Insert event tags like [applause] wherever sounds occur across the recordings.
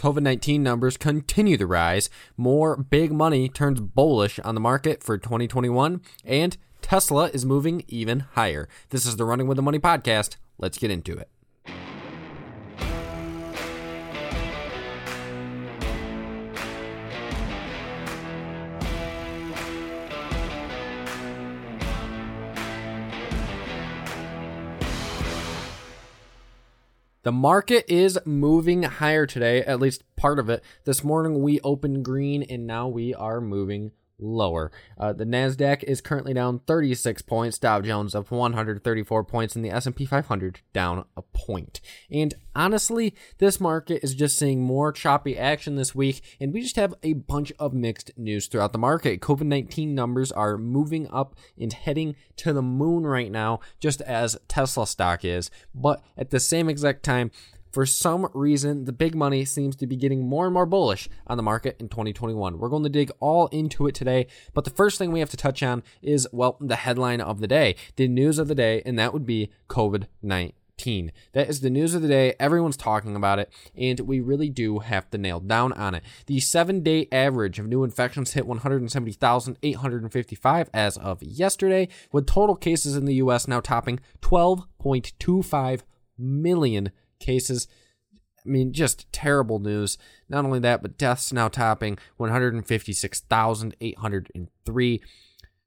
COVID 19 numbers continue to rise, more big money turns bullish on the market for 2021, and Tesla is moving even higher. This is the Running with the Money podcast. Let's get into it. The market is moving higher today, at least part of it. This morning we opened green and now we are moving lower. Uh, the Nasdaq is currently down 36 points, Dow Jones up 134 points, and the S&P 500 down a point. And honestly, this market is just seeing more choppy action this week, and we just have a bunch of mixed news throughout the market. COVID-19 numbers are moving up and heading to the moon right now, just as Tesla stock is. But at the same exact time, for some reason, the big money seems to be getting more and more bullish on the market in 2021. We're going to dig all into it today, but the first thing we have to touch on is, well, the headline of the day, the news of the day, and that would be COVID 19. That is the news of the day. Everyone's talking about it, and we really do have to nail down on it. The seven day average of new infections hit 170,855 as of yesterday, with total cases in the U.S. now topping 12.25 million cases. I mean, just terrible news. Not only that, but deaths now topping 156,803.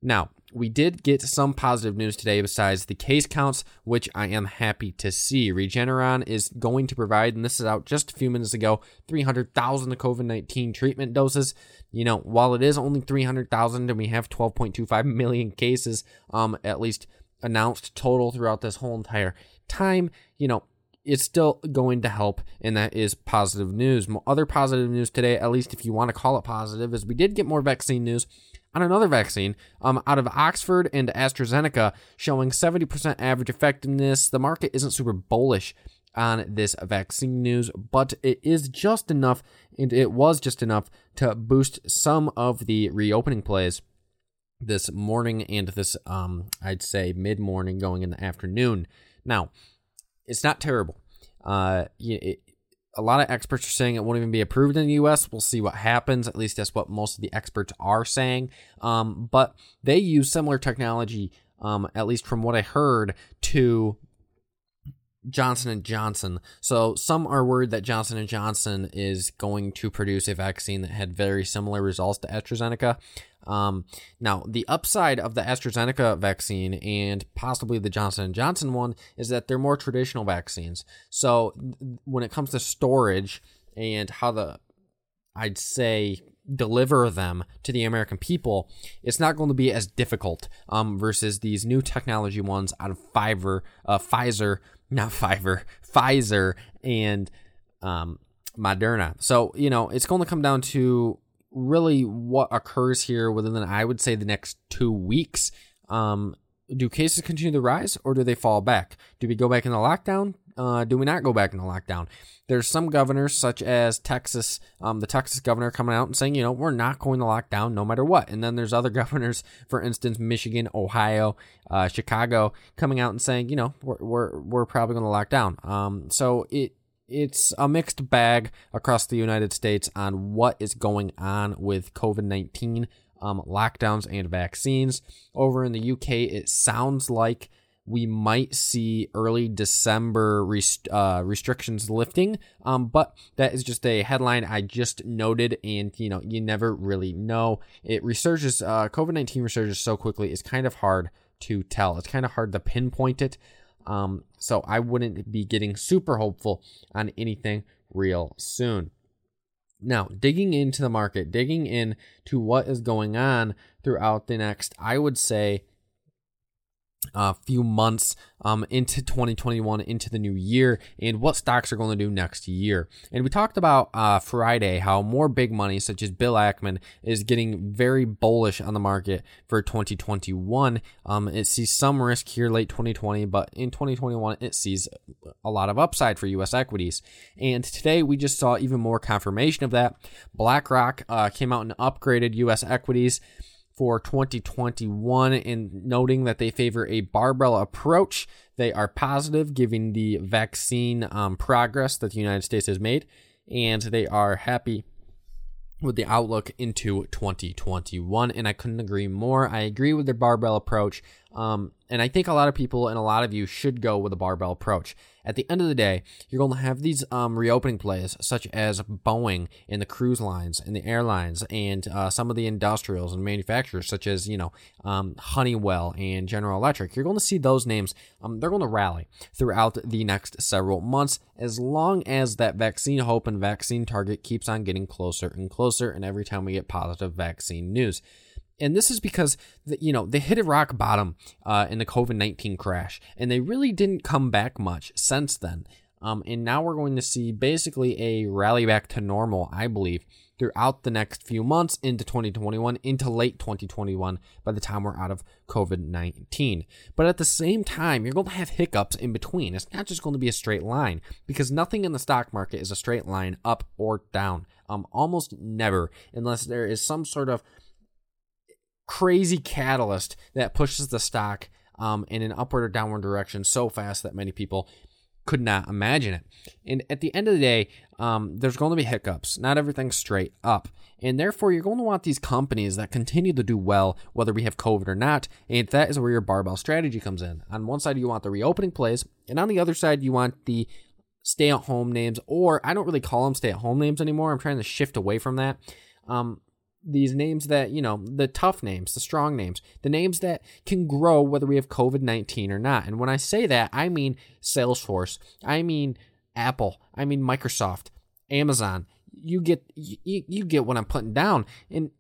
Now, we did get some positive news today besides the case counts, which I am happy to see. Regeneron is going to provide, and this is out just a few minutes ago, 300,000 COVID 19 treatment doses. You know, while it is only 300,000 and we have 12.25 million cases, um, at least announced total throughout this whole entire time, you know, it's still going to help, and that is positive news. Other positive news today, at least if you want to call it positive, is we did get more vaccine news on another vaccine um, out of Oxford and AstraZeneca showing 70% average effectiveness. The market isn't super bullish on this vaccine news, but it is just enough, and it was just enough to boost some of the reopening plays this morning and this, um, I'd say, mid morning going in the afternoon. Now, it's not terrible. Uh, it, a lot of experts are saying it won't even be approved in the U.S. We'll see what happens. At least that's what most of the experts are saying. Um, but they use similar technology, um, at least from what I heard, to Johnson and Johnson. So some are worried that Johnson and Johnson is going to produce a vaccine that had very similar results to AstraZeneca. Um, now, the upside of the AstraZeneca vaccine and possibly the Johnson & Johnson one is that they're more traditional vaccines. So when it comes to storage and how the, I'd say, deliver them to the American people, it's not going to be as difficult um, versus these new technology ones out of Fiverr, uh, Pfizer, not Fiverr, Pfizer, and um, Moderna. So, you know, it's going to come down to really what occurs here within, I would say, the next two weeks. Um, do cases continue to rise or do they fall back? Do we go back into lockdown? Uh, do we not go back into lockdown? There's some governors, such as Texas, um, the Texas governor coming out and saying, you know, we're not going to lock down no matter what. And then there's other [laughs] governors, for instance, Michigan, Ohio, uh, Chicago, coming out and saying, you know, we're we're, we're probably going to lock down. Um, so it it's a mixed bag across the United States on what is going on with COVID 19 um, lockdowns and vaccines. Over in the UK, it sounds like we might see early December rest- uh, restrictions lifting, um, but that is just a headline I just noted, and you know you never really know. It resurges, uh, COVID nineteen resurges so quickly. It's kind of hard to tell. It's kind of hard to pinpoint it. Um, so I wouldn't be getting super hopeful on anything real soon. Now, digging into the market, digging in to what is going on throughout the next, I would say, a few months um, into 2021, into the new year, and what stocks are going to do next year. And we talked about uh, Friday how more big money, such as Bill Ackman, is getting very bullish on the market for 2021. Um, it sees some risk here late 2020, but in 2021, it sees a lot of upside for U.S. equities. And today, we just saw even more confirmation of that. BlackRock uh, came out and upgraded U.S. equities for 2021 and noting that they favor a barbell approach. They are positive, given the vaccine um, progress that the United States has made. and they are happy with the outlook into 2021 and i couldn't agree more i agree with their barbell approach um, and i think a lot of people and a lot of you should go with a barbell approach. At the end of the day you're going to have these um, reopening plays such as boeing and the cruise lines and the airlines and uh, some of the industrials and manufacturers such as you know um, honeywell and general electric. You're going to see those names um, they're going to rally throughout the next several months as long as that vaccine hope and vaccine target keeps on getting closer and closer and every time we get positive vaccine news and this is because you know they hit a rock bottom uh, in the COVID nineteen crash, and they really didn't come back much since then. Um, and now we're going to see basically a rally back to normal, I believe, throughout the next few months into 2021, into late 2021, by the time we're out of COVID 19. But at the same time, you're going to have hiccups in between. It's not just going to be a straight line because nothing in the stock market is a straight line up or down. Um, almost never, unless there is some sort of crazy catalyst that pushes the stock um, in an upward or downward direction so fast that many people could not imagine it. And at the end of the day, um, there's going to be hiccups. Not everything's straight up. And therefore, you're going to want these companies that continue to do well, whether we have COVID or not. And that is where your barbell strategy comes in. On one side, you want the reopening plays, and on the other side, you want the stay at home names, or I don't really call them stay at home names anymore. I'm trying to shift away from that. Um, these names that, you know, the tough names, the strong names, the names that can grow whether we have COVID 19 or not. And when I say that, I mean Salesforce, I mean Apple, I mean Microsoft, Amazon. You get you, you get what I'm putting down. And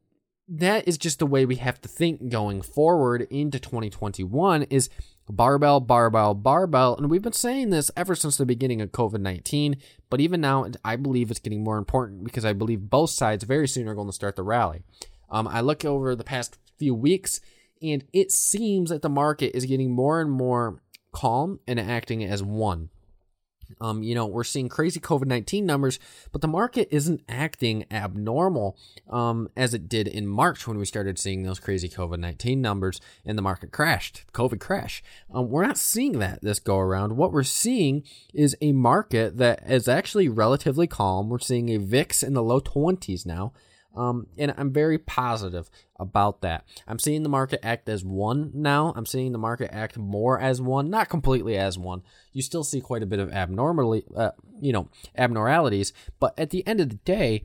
that is just the way we have to think going forward into 2021 is barbell, barbell, barbell. And we've been saying this ever since the beginning of COVID 19. But even now, I believe it's getting more important because I believe both sides very soon are going to start the rally. Um, I look over the past few weeks, and it seems that the market is getting more and more calm and acting as one. Um, you know, we're seeing crazy COVID 19 numbers, but the market isn't acting abnormal um, as it did in March when we started seeing those crazy COVID 19 numbers and the market crashed, COVID crash. Um, we're not seeing that this go around. What we're seeing is a market that is actually relatively calm. We're seeing a VIX in the low 20s now. Um, and I'm very positive about that. I'm seeing the market act as one now. I'm seeing the market act more as one, not completely as one. You still see quite a bit of abnormally, uh, you know, abnormalities, but at the end of the day,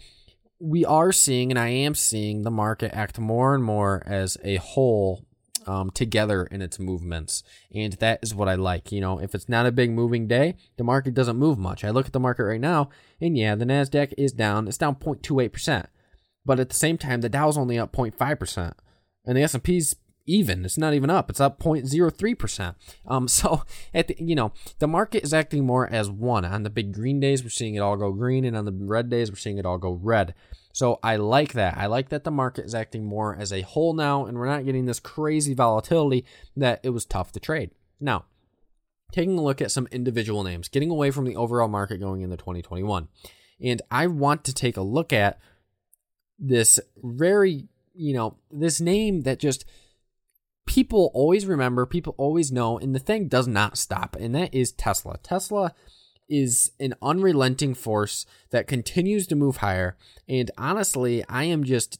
we are seeing, and I am seeing the market act more and more as a whole um, together in its movements. And that is what I like. You know, if it's not a big moving day, the market doesn't move much. I look at the market right now, and yeah, the NASDAQ is down. It's down 0.28%. But at the same time, the Dow's only up 0.5%. And the S&P's even. It's not even up. It's up 0.03%. Um, [laughs] so at the, you know, the market is acting more as one. On the big green days, we're seeing it all go green, and on the red days, we're seeing it all go red. So I like that. I like that the market is acting more as a whole now, and we're not getting this crazy volatility that it was tough to trade. Now, taking a look at some individual names, getting away from the overall market going into 2021. And I want to take a look at this very, you know, this name that just people always remember, people always know, and the thing does not stop, and that is Tesla. Tesla is an unrelenting force that continues to move higher, and honestly, I am just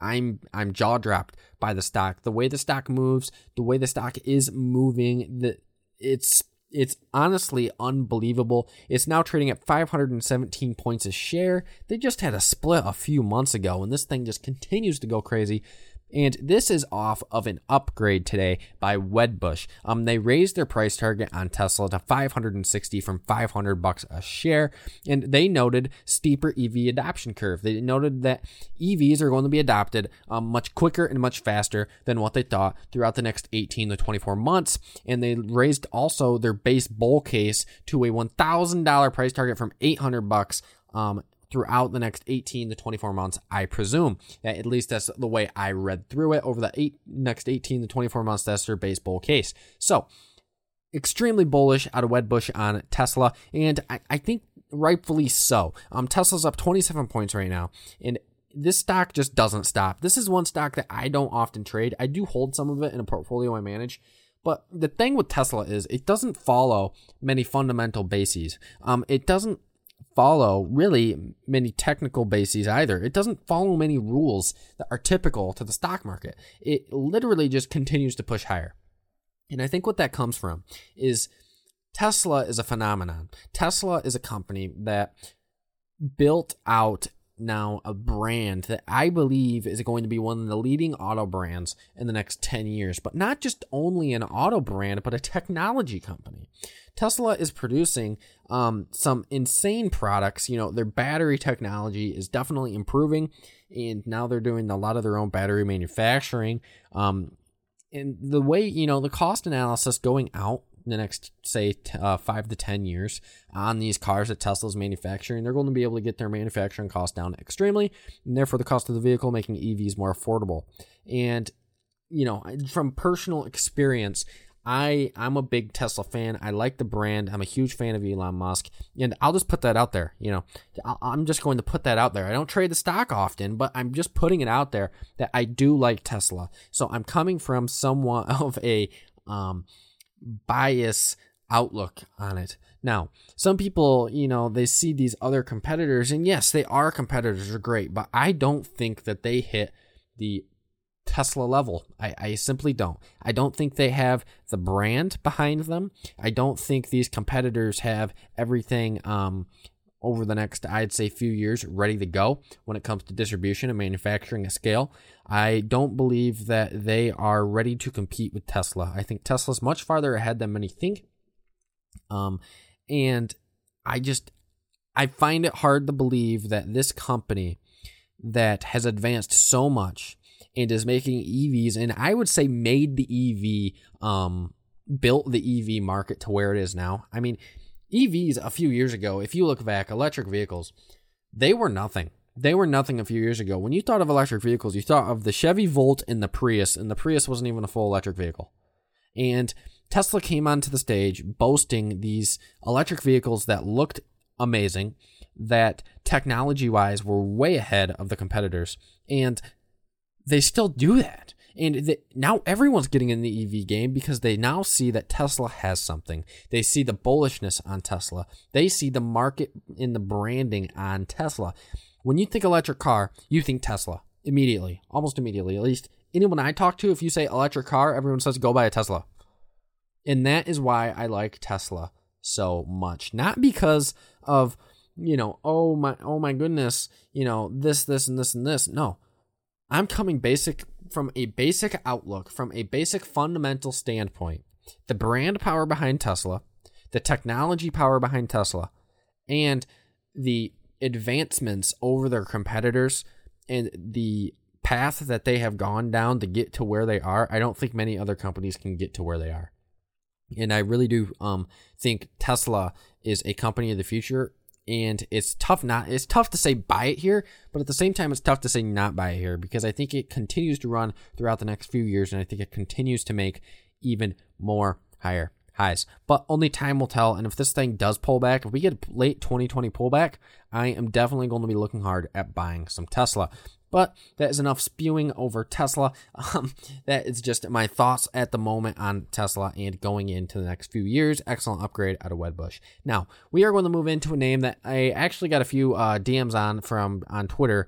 I'm I'm jaw dropped by the stock. The way the stock moves, the way the stock is moving, the it's it's honestly unbelievable. It's now trading at 517 points a share. They just had a split a few months ago, and this thing just continues to go crazy. And this is off of an upgrade today by Wedbush. Um, they raised their price target on Tesla to 560 from 500 bucks a share, and they noted steeper EV adoption curve. They noted that EVs are going to be adopted um, much quicker and much faster than what they thought throughout the next 18 to 24 months. And they raised also their base bull case to a $1,000 price target from 800 bucks um, throughout the next 18 to 24 months, I presume. At least that's the way I read through it. Over the eight, next 18 to 24 months, that's their base bull case. So, extremely bullish out of Wedbush on Tesla, and I, I think rightfully so. Um, Tesla's up 27 points right now, and this stock just doesn't stop. This is one stock that I don't often trade. I do hold some of it in a portfolio I manage. But the thing with Tesla is it doesn't follow many fundamental bases. Um, it doesn't follow really many technical bases either. It doesn't follow many rules that are typical to the stock market. It literally just continues to push higher. And I think what that comes from is Tesla is a phenomenon. Tesla is a company that built out now a brand that I believe is going to be one of the leading auto brands in the next 10 years, but not just only an auto brand, but a technology company. Tesla is producing um, some insane products. You know, their battery technology is definitely improving, and now they're doing a lot of their own battery manufacturing. Um, and the way, you know, the cost analysis going out the next, say, t- uh, five to 10 years on these cars that Tesla's manufacturing, they're going to be able to get their manufacturing cost down extremely, and therefore the cost of the vehicle making EVs more affordable. And, you know, from personal experience, I I'm a big Tesla fan. I like the brand. I'm a huge fan of Elon Musk, and I'll just put that out there. You know, I'm just going to put that out there. I don't trade the stock often, but I'm just putting it out there that I do like Tesla. So I'm coming from somewhat [laughs] of a um, bias outlook on it. Now, some people, you know, they see these other competitors, and yes, they are competitors, are great, but I don't think that they hit the Tesla level. I, I simply don't. I don't think they have the brand behind them. I don't think these competitors have everything um, over the next, I'd say, few years ready to go when it comes to distribution and manufacturing at scale. I don't believe that they are ready to compete with Tesla. I think Tesla's much farther ahead than many think. Um, and I just, I find it hard to believe that this company that has advanced so much and is making EVs, and I would say made the EV, um, built the EV market to where it is now. I mean, EVs a few years ago, if you look back, electric vehicles, they were nothing. They were nothing a few years ago. When you thought of electric vehicles, you thought of the Chevy Volt and the Prius, and the Prius wasn't even a full electric vehicle. And Tesla came onto the stage boasting these electric vehicles that looked amazing, that technology wise were way ahead of the competitors. And they still do that. And the, now everyone's getting in the EV game because they now see that Tesla has something. They see the bullishness on Tesla. They see the market in the branding on Tesla. When you think electric car, you think Tesla immediately, almost immediately. At least anyone I talk to, if you say electric car, everyone says go buy a Tesla. And that is why I like Tesla so much. Not because of, you know, oh my oh my goodness, you know, this, this, and this and this. No. I'm coming basic from a basic outlook, from a basic fundamental standpoint, the brand power behind Tesla, the technology power behind Tesla, and the advancements over their competitors and the path that they have gone down to get to where they are, I don't think many other companies can get to where they are. And I really do um, think Tesla is a company of the future and it's tough not it's tough to say buy it here but at the same time it's tough to say not buy it here because i think it continues to run throughout the next few years and i think it continues to make even more higher highs. But only time will tell and if this thing does pull back if we get a late 2020 pullback i am definitely going to be looking hard at buying some tesla but that is enough spewing over Tesla. [laughs] Um, that is just my thoughts at the moment on Tesla and going into the next few years. Excellent upgrade out of Wedbush. Now we are going to move into a name that I actually got a few uh, DMs on from on Twitter,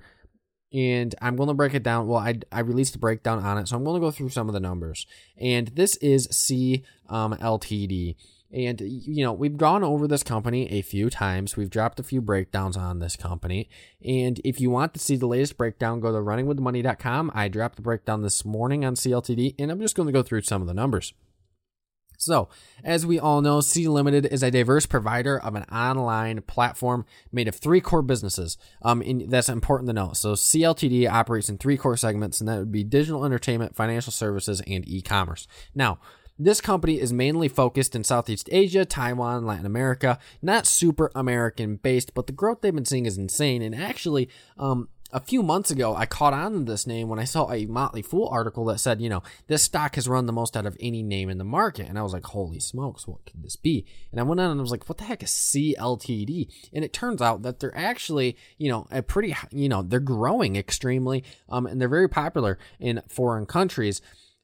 and I'm going to break it down. Well, I I released a breakdown on it, so I'm going to go through some of the numbers. And this is Sea um, Ltd. And, you know, we've gone over this company a few times. We've dropped a few breakdowns on this company. And if you want to see the latest breakdown, go to runningwithmoney.com. I dropped the breakdown this morning on CLTD, and I'm just going to go through some of the numbers. So, as we all know, Sea Limited is a diverse provider of an online platform made of three core businesses. Um, that's important to know. So, CLTD operates in three core segments, and that would be digital entertainment, financial services, and e commerce. Now, this company is mainly focused in Southeast Asia, Taiwan, Latin America, not super American based, but the growth they've been seeing is insane. And actually, um, a few months ago, I caught on to this name when I saw a Motley Fool article that said, you know, this stock has run the most out of any name in the market. And I was like, holy smokes, what could this be? And I went on and I was like, what the heck is CLTD? And it turns out that they're actually, you know, a pretty, you know, they're growing extremely, um, and they're very popular in foreign countries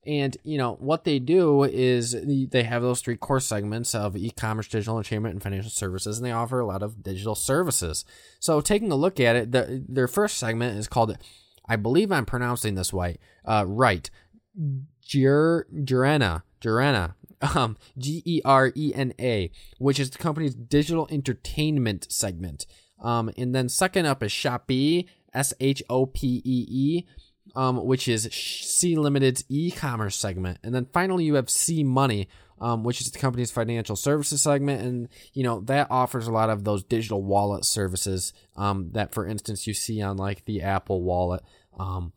And you know what they do is they have those three core segments of e-commerce, digital entertainment, and financial services, and they offer a lot of digital services. So taking a look at it, the, their first segment is called, I believe I'm pronouncing this right, uh, right, Gerena, Gerena, um, G E R E N A, which is the company's digital entertainment segment. Um, and then second up is Shopee, S H O P E E um, which is Sea Limited's e-commerce segment, and then finally you have SeaMoney, um, which is the company's financial services segment, and you know that offers a lot of those digital wallet services um, that, for instance, you see on like the Apple Wallet. Um,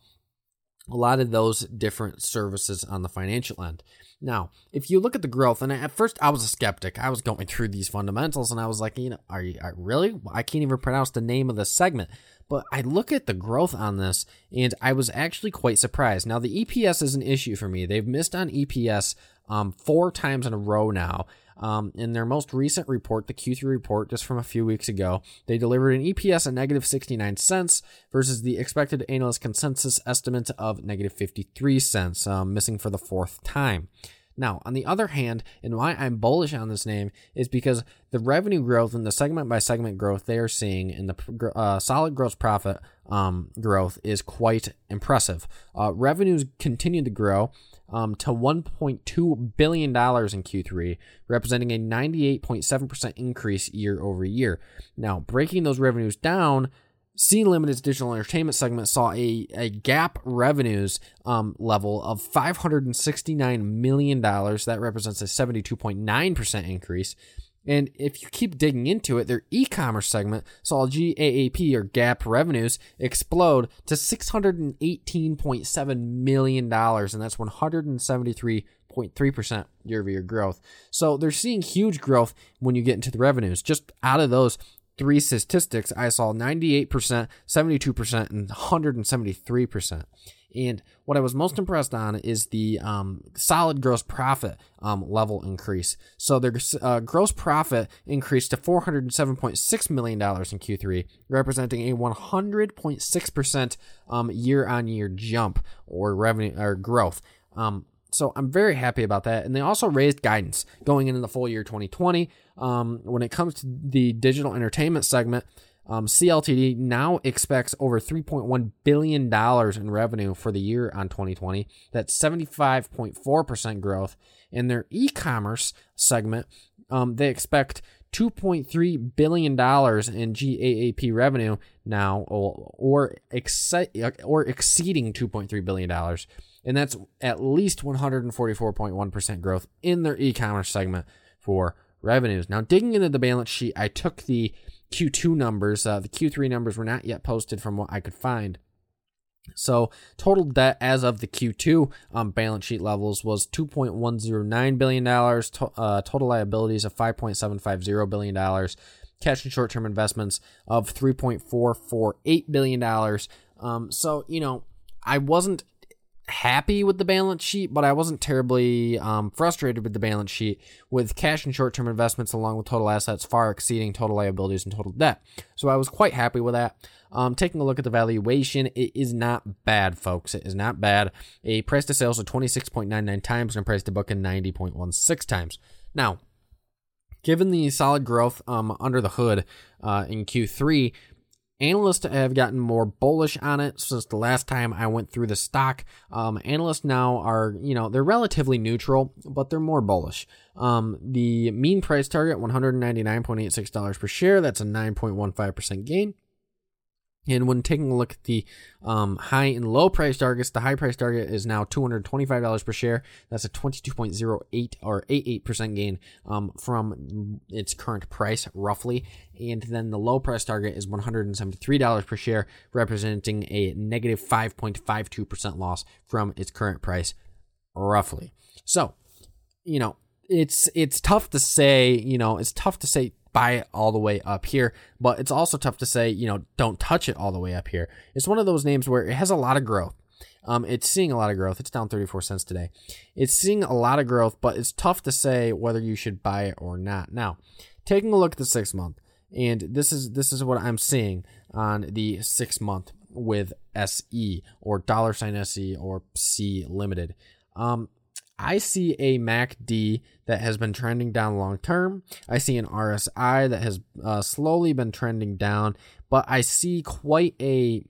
a lot of those different services on the financial end. Now, if you look at the growth, and at first I was a skeptic, I was going through these fundamentals, and I was like, you know, are you are, really? I can't even pronounce the name of the segment. But I look at the growth on this and I was actually quite surprised. Now, the EPS is an issue for me. They've missed on EPS um, four times in a row now. Um, in their most recent report, the Q3 report just from a few weeks ago, they delivered an EPS of negative 69 cents versus the expected analyst consensus estimate of negative 53 cents, um, missing for the fourth time. Now, on the other hand, and why I'm bullish on this name is because the revenue growth and the segment by segment growth they are seeing in the uh, solid gross profit um, growth is quite impressive. Uh, revenues continue to grow um, to $1.2 billion in Q3, representing a 98.7% increase year over year. Now, breaking those revenues down, Sea Limited's digital entertainment segment saw a, a GAAP revenues um, level of $569 million. That represents a 72.9% increase. And if you keep digging into it, their e commerce segment saw GAAP or gap revenues explode to $618.7 million, and that's 173.3% year over year growth. So they're seeing huge growth when you get into the revenues. Just out of those, three statistics, I saw 98%, 72%, and 173%. And what I was most impressed on is the um, solid gross profit um, level increase. So their uh, gross profit increased to $407.6 million in Q3, representing a 100.6% um, year on year jump or revenue or growth. Um, so I'm very happy about that. And they also raised guidance going into the full year 2020. Um, when it comes to the digital entertainment segment, um, CLTD now expects over $3.1 billion in revenue for the year on 2020. That's 75.4% growth. In their e commerce segment, um, they expect $2.3 billion in GAAP revenue now, or, or, exce- or exceeding $2.3 billion and that's at least 144.1% growth in their e-commerce segment for revenues. Now, digging into the balance sheet, I took the Q2 numbers. Uh, the Q3 numbers were not yet posted from what I could find. So total debt as of the Q2 um, balance sheet levels was $2.109 billion. To, uh, total liabilities of $5.750 billion. Cash and short-term investments of $3.448 billion. Um, so, you know, I wasn't happy with the balance sheet, but I wasn't terribly um, frustrated with the balance sheet with cash and short term investments along with total assets far exceeding total liabilities and total debt. So I was quite happy with that. Um, taking a look at the valuation, it is not bad, folks. It is not bad. A price to sales of 26.99 times and a price to book of 90.16 times. Now, given the solid growth um, under the hood uh, in Q3, Analysts have gotten more bullish on it since the last time I went through the stock. Um, analysts now are, you know, they're relatively neutral, but they're more bullish. Um, the mean price target, $199.86 per share. That's a 9.15% gain. And when taking a look at the um, high and low price targets, the high price target is now $225 per share. That's a 22.08 or 88% gain um, from its current price, roughly. And then the low price target is $173 per share, representing a negative 5.52% loss from its current price, roughly. So, you know, it's it's tough to say, you know, it's tough to say buy it all the way up here. But it's also tough to say, you know, don't touch it all the way up here. It's one of those names where it has a lot of growth. Um, it's seeing a lot of growth. It's down 34 cents today. It's seeing a lot of growth, but it's tough to say whether you should buy it or not. Now, taking a look at the six month, and this is this is what I'm seeing on the six month with SE or dollar sign SE or Sea Limited. Um, I see a MACD that has been trending down long term. I see an RSI that has uh, slowly been trending down, but I see quite a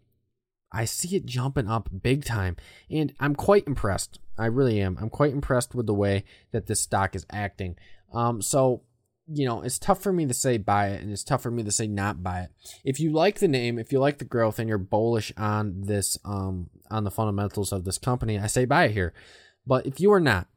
I see it jumping up big time, and I'm quite impressed. I really am. I'm quite impressed with the way that this stock is acting. Um, so you know, it's tough for me to say buy it and it's tough for me to say not buy it. If you like the name, if you like the growth and you're bullish on this um on the fundamentals of this company, I say buy it here. But if you are not,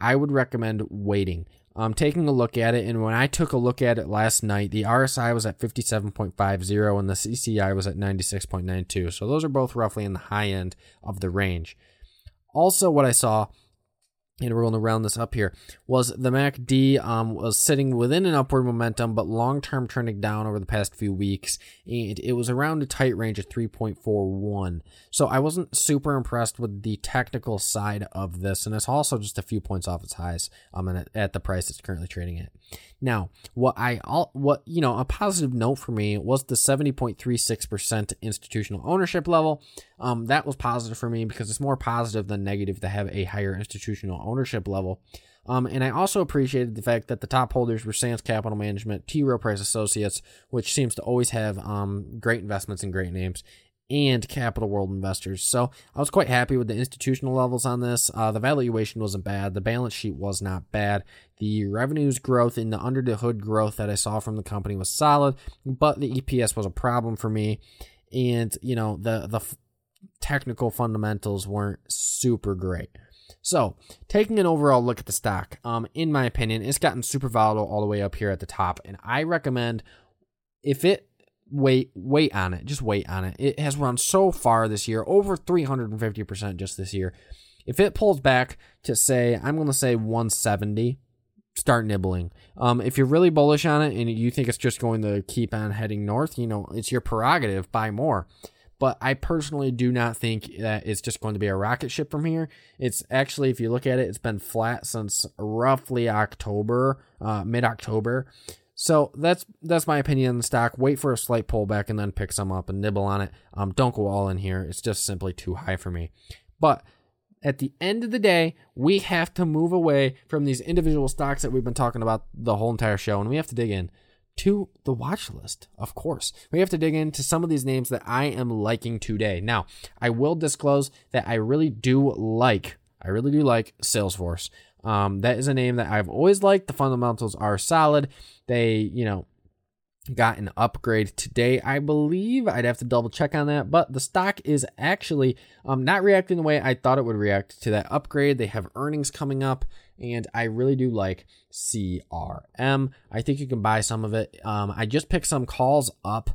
I would recommend waiting. Um, taking a look at it, and when I took a look at it last night, the RSI was at 57.50 and the CCI was at 96.92. So those are both roughly in the high end of the range. Also, what I saw and we're going to round this up here, was the MACD um, was sitting within an upward momentum, but long term trending down over the past few weeks. And it was around a tight range of 3.41. So I wasn't super impressed with the technical side of this. And it's also just a few points off its highs um, at the price it's currently trading at. Now, what I all what you know, a positive note for me was the 70.36% institutional ownership level. Um, that was positive for me because it's more positive than negative to have a higher institutional ownership level. Um, and I also appreciated the fact that the top holders were Sands Capital Management, T. Rowe Price Associates, which seems to always have um, great investments and great names, and Capital World investors. So I was quite happy with the institutional levels on this. Uh, the valuation wasn't bad. The balance sheet was not bad. The revenues growth and the under the hood growth that I saw from the company was solid, but the EPS was a problem for me. And you know the the f- technical fundamentals weren't super great. So, taking an overall look at the stock, um, in my opinion, it's gotten super volatile all the way up here at the top, and I recommend if it wait wait on it just wait on it. It has run so far this year over 350% just this year. If it pulls back to say i'm going to say 170 start nibbling. Um, if you're really bullish on it and you think it's just going to keep on heading north you know it's your prerogative buy more. But i personally do not think that it's just going to be a rocket ship from here. It's actually if you look at it it's been flat since roughly october uh, mid-october so that's that's my opinion on the stock. Wait for a slight pullback and then pick some up and nibble on it. Um, don't go all in here. It's just simply too high for me. But at the end of the day, we have to move away from these individual stocks that we've been talking about the whole entire show, and we have to dig in to the watch list, of course. We have to dig into some of these names that I am liking today. Now, I will disclose that I really do like, I really do like Salesforce. Um, that is a name that I've always liked. The fundamentals are solid. They, you know, got an upgrade today. I believe I'd have to double check on that, but the stock is actually um, not reacting the way I thought it would react to that upgrade. They have earnings coming up, and I really do like CRM. I think you can buy some of it. Um, I just picked some calls up.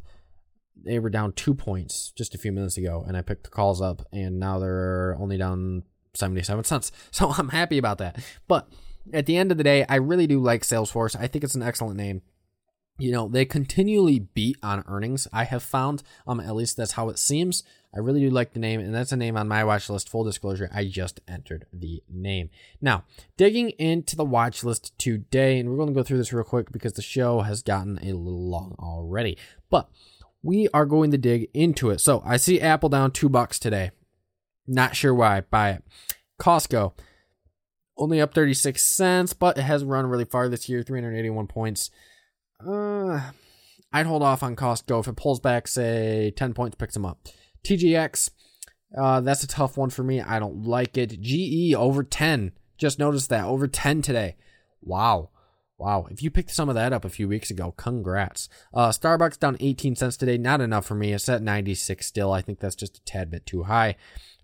They were down two points just a few minutes ago, and I picked the calls up, and now they're only down 77 cents. [laughs] So I'm happy about that. But at the end of the day, I really do like Salesforce. I think it's an excellent name. You know, they continually beat on earnings, I have found. Um, at least that's how it seems. I really do like the name, and that's a name on my watch list. Full disclosure, I just entered the name. Now, digging into the watch list today, and we're going to go through this real quick because the show has gotten a little long already. But we are going to dig into it. So I see Apple down two bucks today. Not sure why. Buy it. Costco, only up 36 cents, but it has run really far this year 381 points. Uh, I'd hold off on Costco. If it pulls back, say 10 points, picks them up. TJX, uh, that's a tough one for me. I don't like it. GE over 10. Just noticed that. Over 10 today. Wow. Wow, if you picked some of that up a few weeks ago, congrats. Uh, Starbucks down 18 cents today, not enough for me. It's at 96 still. I think that's just a tad bit too high.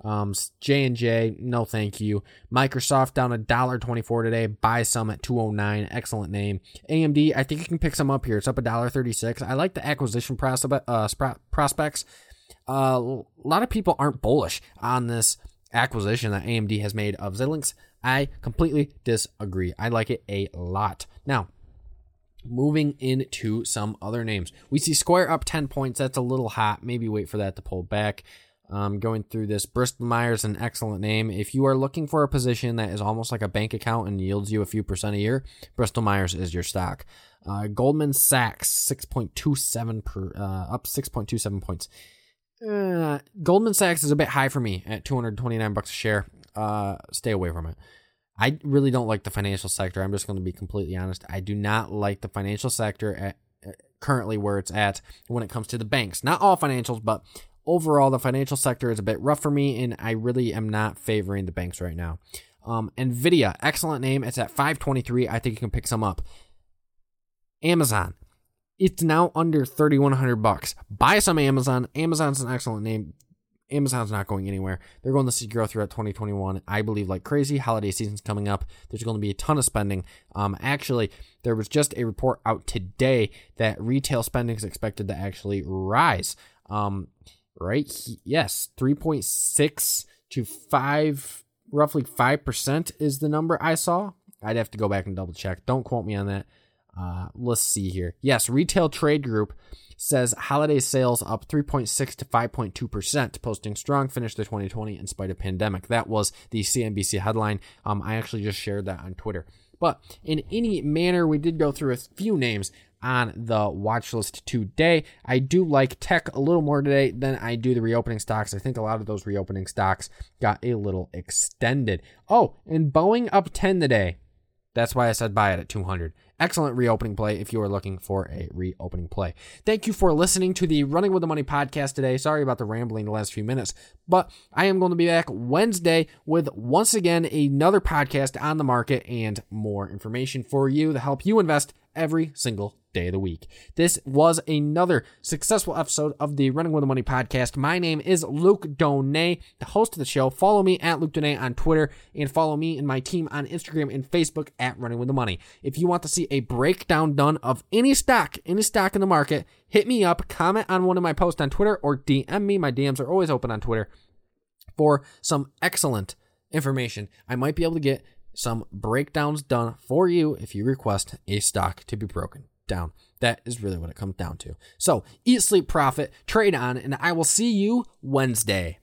Um, J and J, no thank you. Microsoft down a dollar 24 today. Buy some at 209. Excellent name. AMD, I think you can pick some up here. It's up a dollar 36. I like the acquisition prospect, uh, prospects. Uh, a lot of people aren't bullish on this acquisition that AMD has made of Xilinx. I completely disagree. I like it a lot. Now, moving into some other names. We see Square up 10 points. That's a little hot. Maybe wait for that to pull back. Um, going through this, Bristol Myers, an excellent name. If you are looking for a position that is almost like a bank account and yields you a few percent a year, Bristol Myers is your stock. Uh, Goldman Sachs, 6.27 per, uh, up 6.27 points. Uh, Goldman Sachs is a bit high for me at 229 bucks a share. Uh, stay away from it. I really don't like the financial sector. I'm just going to be completely honest. I do not like the financial sector at, currently where it's at when it comes to the banks. Not all financials, but overall, the financial sector is a bit rough for me, and I really am not favoring the banks right now. Um, Nvidia, excellent name. It's at 523. I think you can pick some up. Amazon, it's now under 3100 bucks. Buy some Amazon. Amazon's an excellent name. Amazon's not going anywhere. They're going to see growth throughout 2021. I believe like crazy. Holiday season's coming up. There's going to be a ton of spending. Um, actually, there was just a report out today that retail spending is expected to actually rise. Um, right? Yes, 3.6 to 5 roughly 5% is the number I saw. I'd have to go back and double check. Don't quote me on that. Uh, let's see here. Yes, Retail Trade Group says holiday sales up 3.6 to 5.2%, posting strong finish to 2020 in spite of pandemic. That was the CNBC headline. Um, I actually just shared that on Twitter. But in any manner, we did go through a few names on the watch list today. I do like tech a little more today than I do the reopening stocks. I think a lot of those reopening stocks got a little extended. Oh, and Boeing up 10 today. That's why I said buy it at 200. Excellent reopening play if you are looking for a reopening play. Thank you for listening to the Running with the Money podcast today. Sorry about the rambling the last few minutes, but I am going to be back Wednesday with once again another podcast on the market and more information for you to help you invest every single day of the week. This was another successful episode of the Running with the Money podcast. My name is Luke Donay, the host of the show. Follow me at Luke Donay on Twitter and follow me and my team on Instagram and Facebook at Running with the Money. If you want to see a breakdown done of any stock, any stock in the market, hit me up, comment on one of my posts on Twitter or DM me. My DMs are always open on Twitter for some excellent information. I might be able to get some breakdowns done for you if you request a stock to be broken down. That is really what it comes down to. So eat, sleep, profit, trade on, and I will see you Wednesday.